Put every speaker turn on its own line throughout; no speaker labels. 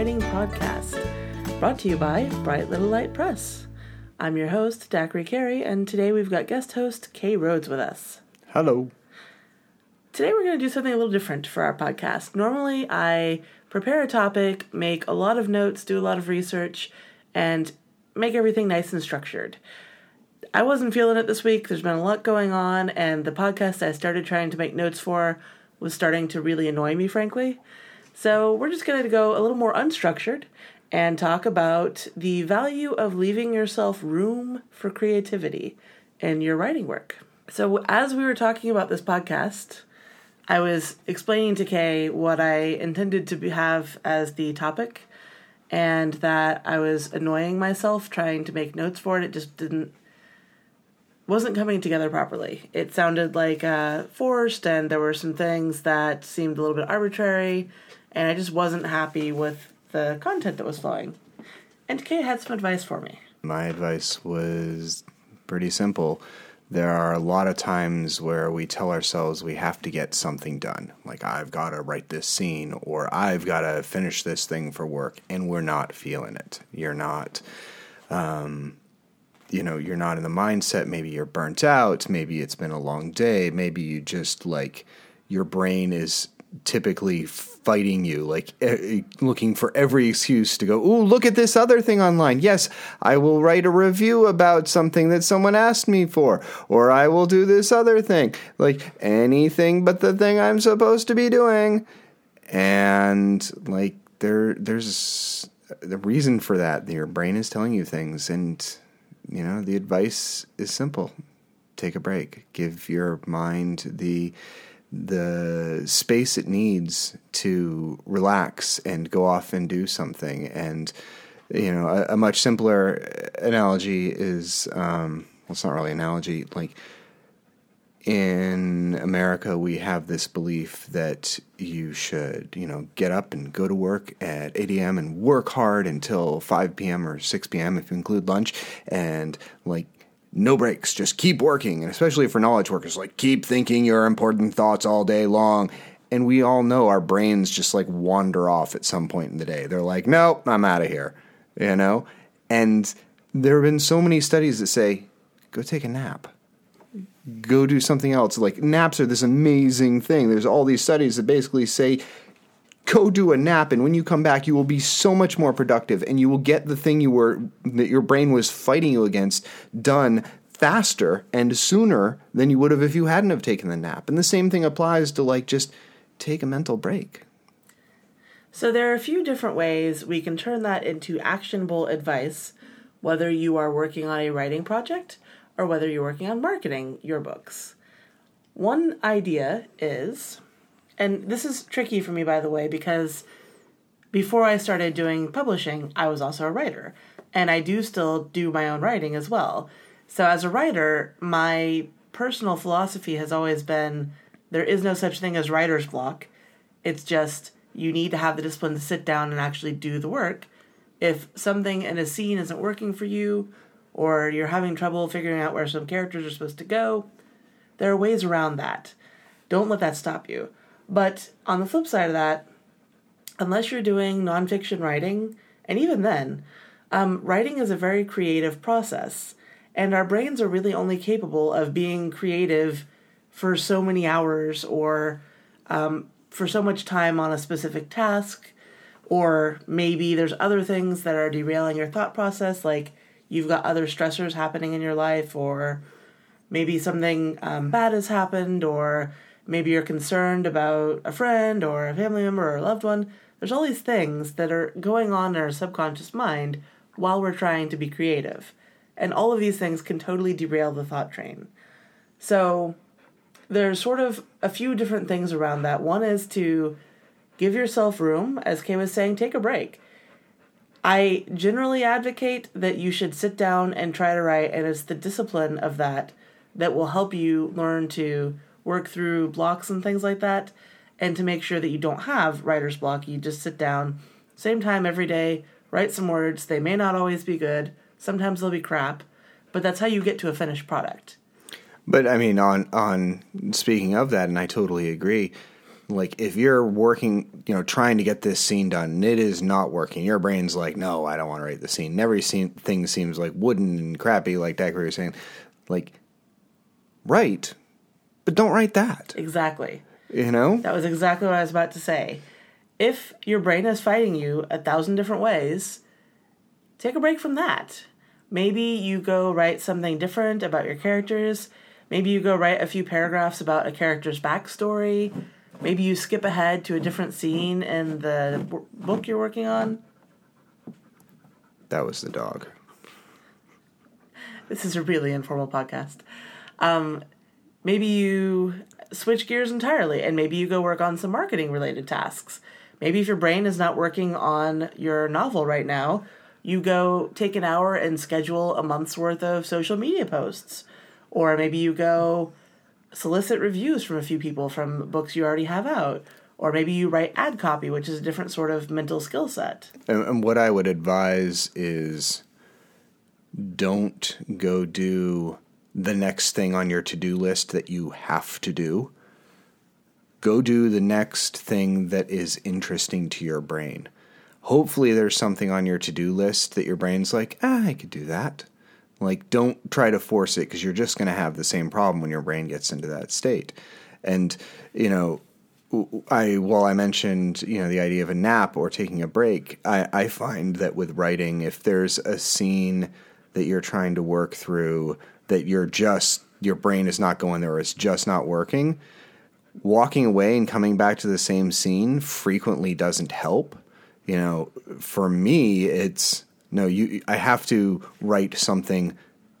Writing Podcast, brought to you by Bright Little Light Press. I'm your host, Dacre Carey, and today we've got guest host Kay Rhodes with us.
Hello.
Today we're going to do something a little different for our podcast. Normally, I prepare a topic, make a lot of notes, do a lot of research, and make everything nice and structured. I wasn't feeling it this week. There's been a lot going on, and the podcast I started trying to make notes for was starting to really annoy me, frankly. So we're just going to go a little more unstructured and talk about the value of leaving yourself room for creativity in your writing work. So, as we were talking about this podcast, I was explaining to Kay what I intended to be, have as the topic, and that I was annoying myself trying to make notes for it. It just didn't wasn't coming together properly. It sounded like uh, forced, and there were some things that seemed a little bit arbitrary, and I just wasn't happy with the content that was flowing. And Kay had some advice for me.
My advice was pretty simple. There are a lot of times where we tell ourselves we have to get something done. Like, I've got to write this scene, or I've got to finish this thing for work, and we're not feeling it. You're not. Um, you know you're not in the mindset maybe you're burnt out maybe it's been a long day maybe you just like your brain is typically fighting you like looking for every excuse to go oh look at this other thing online yes i will write a review about something that someone asked me for or i will do this other thing like anything but the thing i'm supposed to be doing and like there there's the reason for that your brain is telling you things and you know, the advice is simple. Take a break. Give your mind the the space it needs to relax and go off and do something. And you know, a, a much simpler analogy is um, well, it's not really an analogy. Like in America, we have this belief that you should, you know, get up and go to work at 8 a.m. and work hard until 5 p.m. or 6 p.m. if you include lunch, and like no breaks, just keep working. And especially for knowledge workers, like keep thinking your important thoughts all day long. And we all know our brains just like wander off at some point in the day. They're like, nope, I'm out of here, you know? And there have been so many studies that say, go take a nap go do something else. Like naps are this amazing thing. There's all these studies that basically say go do a nap and when you come back you will be so much more productive and you will get the thing you were that your brain was fighting you against done faster and sooner than you would have if you hadn't have taken the nap. And the same thing applies to like just take a mental break.
So there are a few different ways we can turn that into actionable advice whether you are working on a writing project or whether you're working on marketing your books. One idea is, and this is tricky for me, by the way, because before I started doing publishing, I was also a writer, and I do still do my own writing as well. So, as a writer, my personal philosophy has always been there is no such thing as writer's block. It's just you need to have the discipline to sit down and actually do the work. If something in a scene isn't working for you, or you're having trouble figuring out where some characters are supposed to go, there are ways around that. Don't let that stop you. But on the flip side of that, unless you're doing nonfiction writing, and even then, um, writing is a very creative process, and our brains are really only capable of being creative for so many hours or um, for so much time on a specific task, or maybe there's other things that are derailing your thought process, like you've got other stressors happening in your life, or maybe something um, bad has happened, or maybe you're concerned about a friend or a family member or a loved one. There's all these things that are going on in our subconscious mind while we're trying to be creative. And all of these things can totally derail the thought train. So there's sort of a few different things around that. One is to give yourself room, as Kay was saying, take a break. I generally advocate that you should sit down and try to write, and it's the discipline of that that will help you learn to work through blocks and things like that, and to make sure that you don't have writer's block. You just sit down, same time every day, write some words. They may not always be good, sometimes they'll be crap, but that's how you get to a finished product.
But I mean, on on speaking of that, and I totally agree Like if you're working, you know, trying to get this scene done and it is not working, your brain's like, no, I don't want to write the scene. And every scene thing seems like wooden and crappy, like Decker was saying. Like, write, but don't write that.
Exactly.
You know?
That was exactly what I was about to say. If your brain is fighting you a thousand different ways, take a break from that. Maybe you go write something different about your characters. Maybe you go write a few paragraphs about a character's backstory. Maybe you skip ahead to a different scene in the b- book you're working on.
That was the dog.
This is a really informal podcast. Um, maybe you switch gears entirely and maybe you go work on some marketing related tasks. Maybe if your brain is not working on your novel right now, you go take an hour and schedule a month's worth of social media posts. Or maybe you go solicit reviews from a few people from books you already have out. Or maybe you write ad copy, which is a different sort of mental skill set.
And, and what I would advise is don't go do the next thing on your to do list that you have to do. Go do the next thing that is interesting to your brain. Hopefully, there's something on your to do list that your brain's like, ah, I could do that. Like, don't try to force it because you're just going to have the same problem when your brain gets into that state. And, you know, I while I mentioned you know the idea of a nap or taking a break, I, I find that with writing, if there's a scene that you're trying to work through that you're just your brain is not going there, it's just not working, walking away and coming back to the same scene frequently doesn't help. You know, for me, it's no, you. I have to write something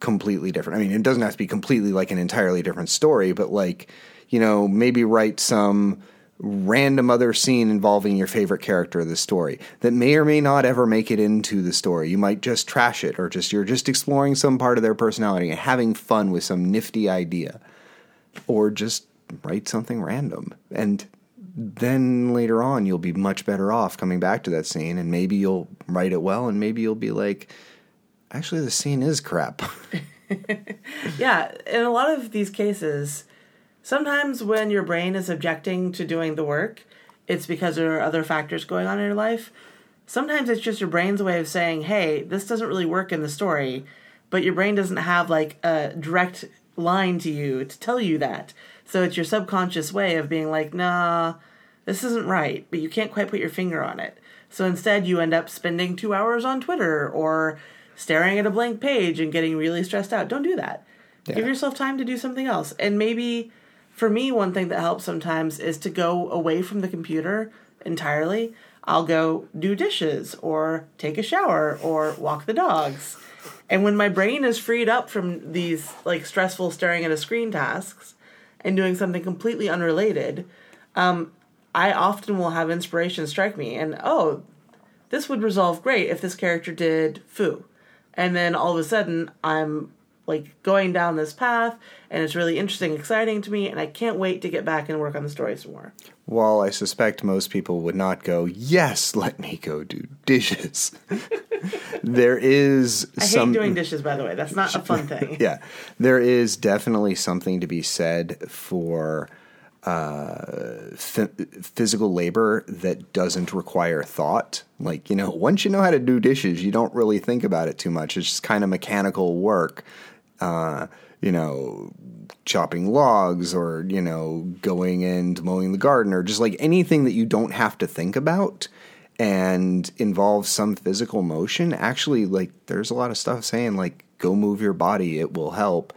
completely different. I mean, it doesn't have to be completely like an entirely different story, but like, you know, maybe write some random other scene involving your favorite character of the story that may or may not ever make it into the story. You might just trash it or just you're just exploring some part of their personality and having fun with some nifty idea. Or just write something random. And then later on you'll be much better off coming back to that scene and maybe you'll write it well and maybe you'll be like actually the scene is crap.
yeah, in a lot of these cases, sometimes when your brain is objecting to doing the work, it's because there are other factors going on in your life. Sometimes it's just your brain's way of saying, hey, this doesn't really work in the story, but your brain doesn't have like a direct line to you to tell you that. So it's your subconscious way of being like, nah, this isn't right, but you can't quite put your finger on it. So instead, you end up spending two hours on Twitter or staring at a blank page and getting really stressed out. Don't do that.
Yeah.
Give yourself time to do something else. And maybe for me, one thing that helps sometimes is to go away from the computer entirely. I'll go do dishes or take a shower or walk the dogs. And when my brain is freed up from these like stressful staring at a screen tasks and doing something completely unrelated, um, I often will have inspiration strike me and oh, this would resolve great if this character did foo. And then all of a sudden I'm like going down this path and it's really interesting, exciting to me, and I can't wait to get back and work on the story some more.
While I suspect most people would not go, yes, let me go do dishes. there is
I
some
hate doing dishes, by the way. That's not a fun thing.
yeah, there is definitely something to be said for uh, f- physical labor that doesn't require thought. Like, you know, once you know how to do dishes, you don't really think about it too much. It's just kind of mechanical work. Uh, you know, chopping logs or, you know, going and mowing the garden or just like anything that you don't have to think about and involves some physical motion. Actually, like, there's a lot of stuff saying, like, go move your body, it will help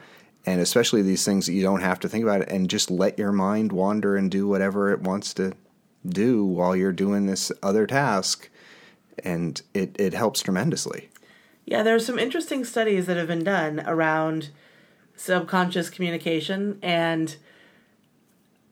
and especially these things that you don't have to think about and just let your mind wander and do whatever it wants to do while you're doing this other task and it, it helps tremendously
Yeah, there are some interesting studies that have been done around subconscious communication and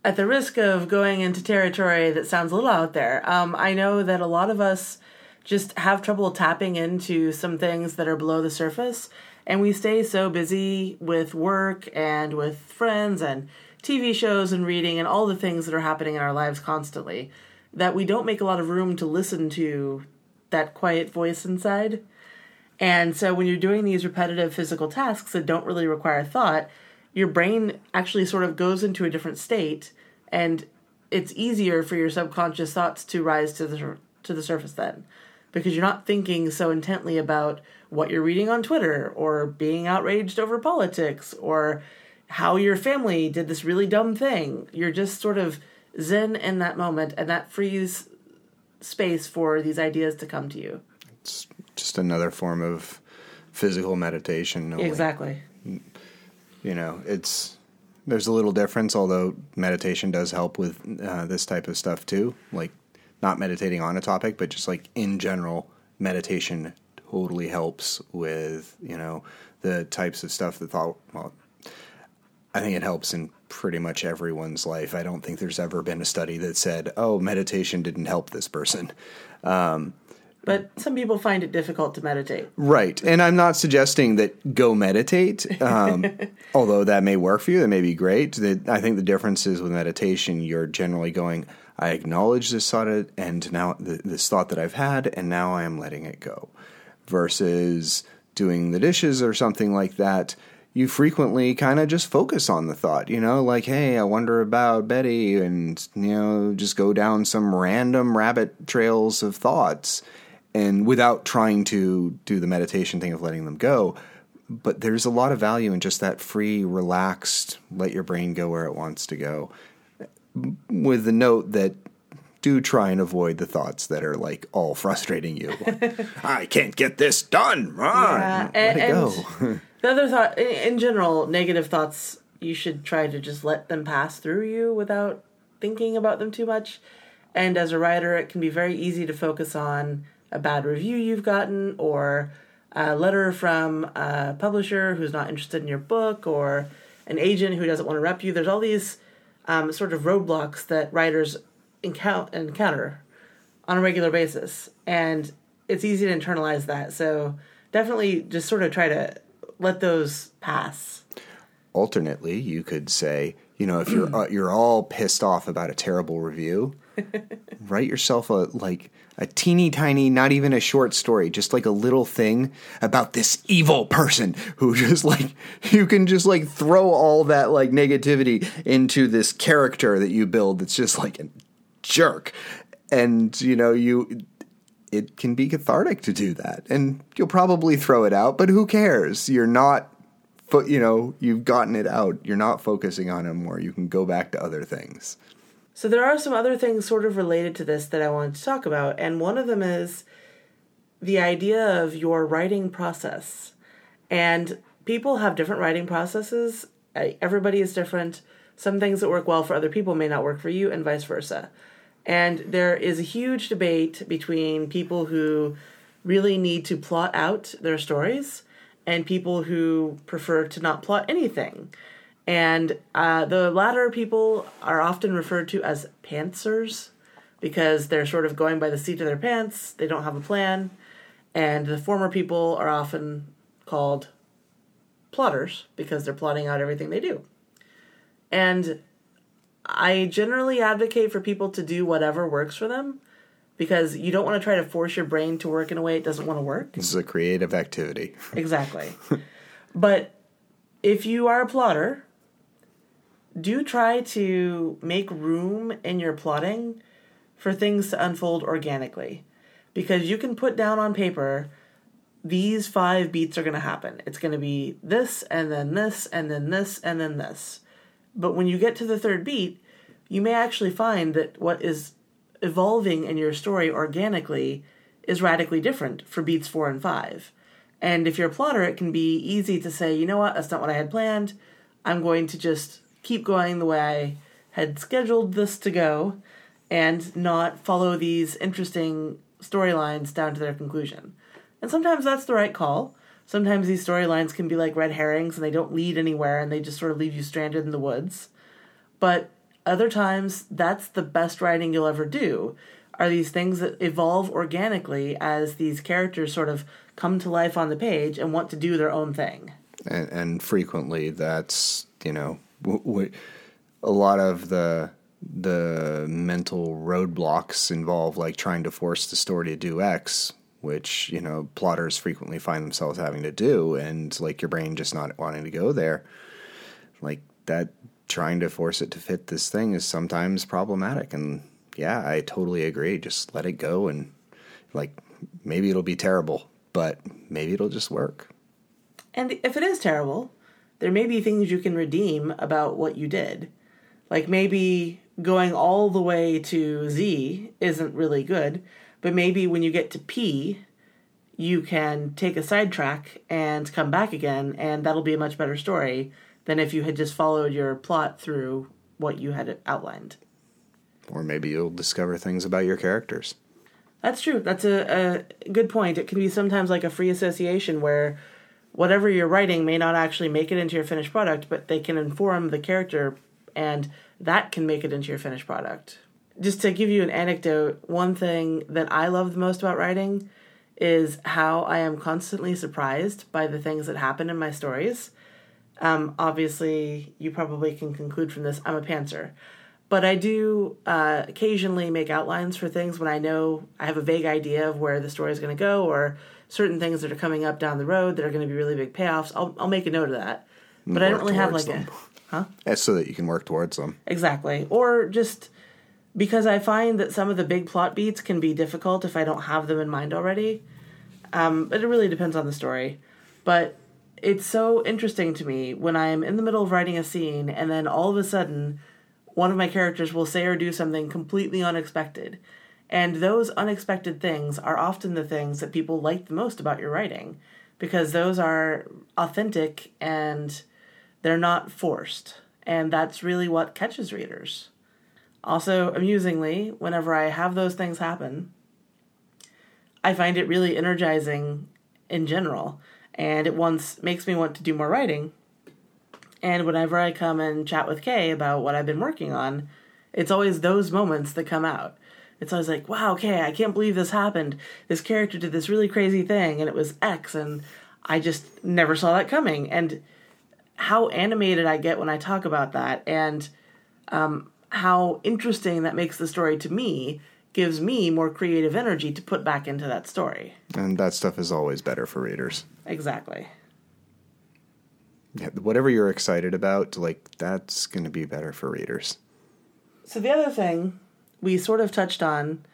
at the risk of going into territory that sounds a little out there, um, I know that a lot of us just have trouble tapping into some things that are below the surface. And we stay so busy with work and with friends and TV shows and reading and all the things that are happening in our lives constantly that we don't make a lot of room to listen to that quiet voice inside. And so when you're doing these repetitive physical tasks that don't really require thought, your brain actually sort of goes into a different state and it's easier for your subconscious thoughts to rise to the to the surface then because you're not thinking so intently about what you're reading on Twitter or being outraged over politics or how your family did this really dumb thing. You're just sort of zen in that moment and that frees space for these ideas to come to you.
It's just another form of physical meditation. only.
Exactly.
you know, it's there's a little difference, although meditation does help with uh, this type of stuff too. Like not meditating on a topic, but just like in general, meditation totally helps with you know the types of stuff that thought. Well, I think it helps in pretty much everyone's life. I don't think there's ever been a study that said, "Oh, meditation didn't help this person."
But some people find it difficult to meditate.
Right. And I'm not suggesting that go meditate, um, although that may work for you. That may be great. That I think the difference is with meditation, you're generally going, I acknowledge this thought and now th- this thought that I've had, and now I am letting it go. Versus doing the dishes or something like that, you frequently kind of just focus on the thought, you know, like, hey, I wonder about Betty, and, you know, just go down some random rabbit trails of thoughts and without trying to do the meditation thing of letting them go. But there's a lot of value in just that free, relaxed, let your brain go where it wants to go. With the note that do try and avoid the thoughts that are like all frustrating you. I can't get this done. Ah,
Yeah,
let
and,
it go.
the other thought, in general, negative thoughts, you should try to just let them pass through you without thinking about them too much. And as a writer, it can be very easy to focus on a bad review you've gotten or a letter from a publisher who's not interested in your book or an agent who doesn't want to rep you. There's all these um, sort of roadblocks that writers encou- encounter on a regular basis. And it's easy to internalize that. So definitely just sort of try to let those pass.
alternately, you could say, you know, if you're uh, you're all pissed off about a terrible review, write yourself a like a teeny tiny, not even a short story, just like a little thing about this evil person who just like you can just like throw all that like negativity into this character that you build that's just like a jerk. And you know, you it can be cathartic to do that. And you'll probably throw it out, but who cares? You're not you know, you've gotten it out. You're not focusing on it more. You can go back to other things.
So there are some other things sort of related to this that I wanted to talk about, and one of them is the idea of your writing process. And people have different writing processes. Everybody is different. Some things that work well for other people may not work for you, and vice versa. And there is a huge debate between people who really need to plot out their stories and people who prefer to not plot anything. And uh, the latter people are often referred to as pantsers because they're sort of going by the seat of their pants. They don't have a plan. And the former people are often called plotters because they're plotting out everything they do. And I generally advocate for people to do whatever works for them because you don't want to try to force your brain to work in a way it doesn't want to work.
This is a creative activity.
Exactly. but if you are a plotter, do try to make room in your plotting for things to unfold organically. Because you can put down on paper, these five beats are going to happen. It's going to be this, and then this, and then this, and then this. But when you get to the third beat, you may actually find that what is evolving in your story organically is radically different for beats four and five. And if you're a plotter, it can be easy to say, you know what, that's not what I had planned. I'm going to just keep going the way I had scheduled this to go and not follow these interesting storylines down to their conclusion. And sometimes that's the right call. Sometimes these storylines can be like red herrings and they don't lead anywhere and they just sort of leave you stranded in the woods. But other times, that's the best writing you'll ever do. Are these things that evolve organically as these characters sort of come to life on the page and want to do their own thing?
and, and frequently that's you know w- w- a lot of the the mental roadblocks involve like trying to force the story to do X, which you know plotters frequently find themselves having to do, and like your brain just not wanting to go there, like that trying to force it to fit this thing is sometimes problematic. And yeah, I totally agree. Just let it go and like maybe it'll be terrible, but maybe it'll just work.
And if it is terrible, there may be things you can redeem about what you did. Like maybe going all the way to Z isn't really good, but maybe when you get to P, you can take a sidetrack and come back again, and that'll be a much better story than if you had just followed your plot through what you had outlined.
Or maybe you'll discover things about your characters.
That's true. That's a, a good point. It can be sometimes like a free association where whatever you're writing may not actually make it into your finished product, but they can inform the character, and that can make it into your finished product. Just to give you an anecdote, one thing that I love the most about writing is how I am constantly surprised by the things that happen in my stories. Um, obviously, you probably can conclude from this I'm a pantser. But I do uh, occasionally make outlines for things when I know I have a vague idea of where the story is going to go or certain things that are coming up down the road that are going to be really big payoffs. I'll, I'll make a note of that. But I don't really have like
them.
a. Huh?
That's so that you can work towards them.
Exactly. Or just because I find that some of the big plot beats can be difficult if I don't have them in mind already. Um, but it really depends on the story. But it's so interesting to me when I'm in the middle of writing a scene and then all of a sudden one of my characters will say or do something completely unexpected. And those unexpected things are often the things that people like the most about your writing because those are authentic and they're not forced. And that's really what catches readers. Also, amusingly, whenever I have those things happen, I find it really energizing in general. And it once makes me want to do more writing and whenever I come and chat with Kay about what I've been working on, it's always those moments that come out. It's always like, wow, okay, I can't believe this happened. This character did this really crazy thing and it was X and I just never saw that coming. And how animated I get when I talk about that and um, how interesting that makes the story to me gives me more creative energy to put back into that story.
And that stuff is always better for readers.
Exactly
yeah, whatever you're excited about, like that's going to be better for readers.
So the other thing we sort of touched on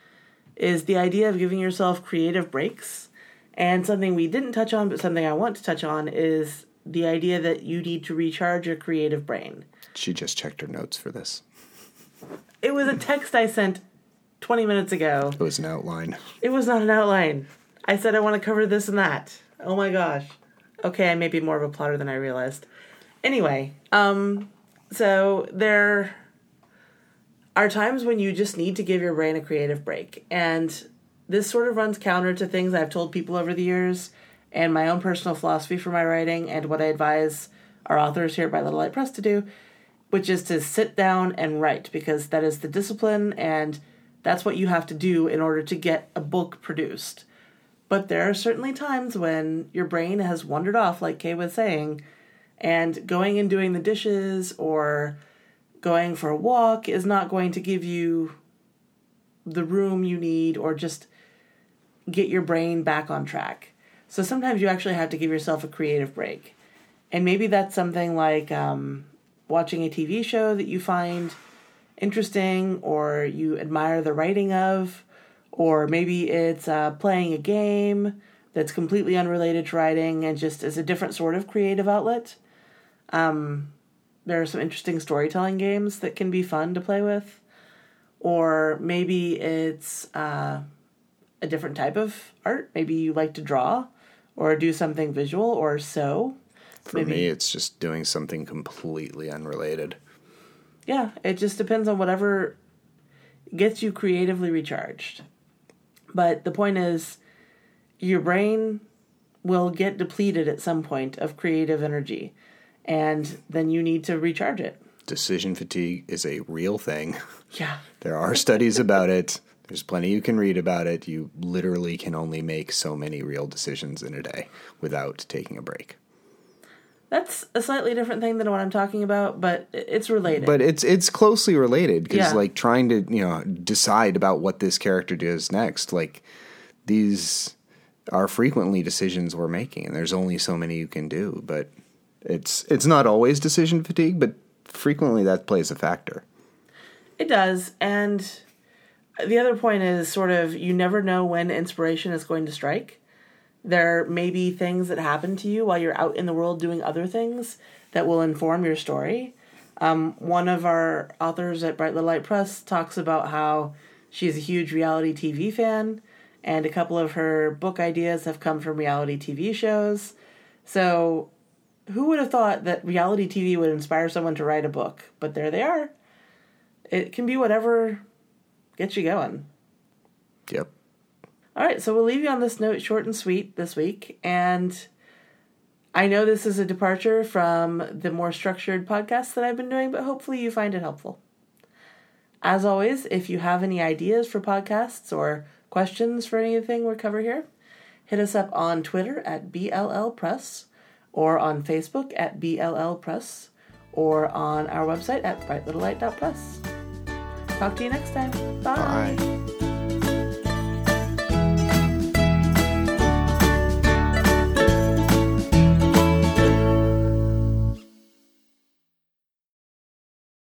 is the idea of giving yourself creative breaks. And something we didn't touch on, but something I want to touch on is the idea that you need to recharge your creative brain.
She just checked her notes for this.
It was a text I sent 20 minutes ago.
It was an outline.
It was not an outline. I said I want to cover this and that. Oh my gosh. Okay, I may be more of a plotter than I realized. Anyway, um, so there are times when you just need to give your brain a creative break. And this sort of runs counter to things I've told people over the years and my own personal philosophy for my writing and what I advise our authors here at Bright Little Light Press to do, which is to sit down and write because that is the discipline and that's what you have to do in order to get a book produced. But there are certainly times when your brain has wandered off, like Kay was saying, and going and doing the dishes or going for a walk is not going to give you the room you need or just get your brain back on track. So sometimes you actually have to give yourself a creative break. And maybe that's something like um, watching a TV show that you find interesting or you admire the writing of, or maybe it's uh, playing a game that's completely unrelated to writing and just is a different sort of creative outlet. Um, there are some interesting storytelling games that can be fun to play with, or maybe it's uh, a different type of art. Maybe you like to draw or do something visual or sew.
For maybe. me, it's just doing something completely unrelated.
Yeah, it just depends on whatever gets you creatively recharged. But the point is, your brain will get depleted at some point of creative energy, and then you need to recharge it.
Decision fatigue is a real thing.
Yeah.
there are studies about it. There's plenty you can read about it. You literally can only make so many real decisions in a day without taking a break.
That's a slightly different thing than what I'm talking about, but it's related.
But it's it's closely related because yeah. like trying to you know decide about what this character does next, like these are frequently decisions we're making, and there's only so many you can do. But it's it's not always decision fatigue, but frequently that plays a factor.
It does. And the other point is sort of you never know when inspiration is going to strike. There may be things that happen to you while you're out in the world doing other things that will inform your story. Um, one of our authors at Bright Little Light Press talks about how she's a huge reality TV fan, and a couple of her book ideas have come from reality TV shows. So, who would have thought that reality TV would inspire someone to write a book? But there they are. It can be whatever gets you going.
Yep.
All right, so we'll leave you on this note, short and sweet, this week. And I know this is a departure from the more structured podcasts that I've been doing, but hopefully you find it helpful. As always, if you have any ideas for podcasts or questions for anything we cover here, hit us up on Twitter at BLL Press or on Facebook at BLL Press or on our website at brightlittlelight.press. Talk to you next time. Bye.
Bye.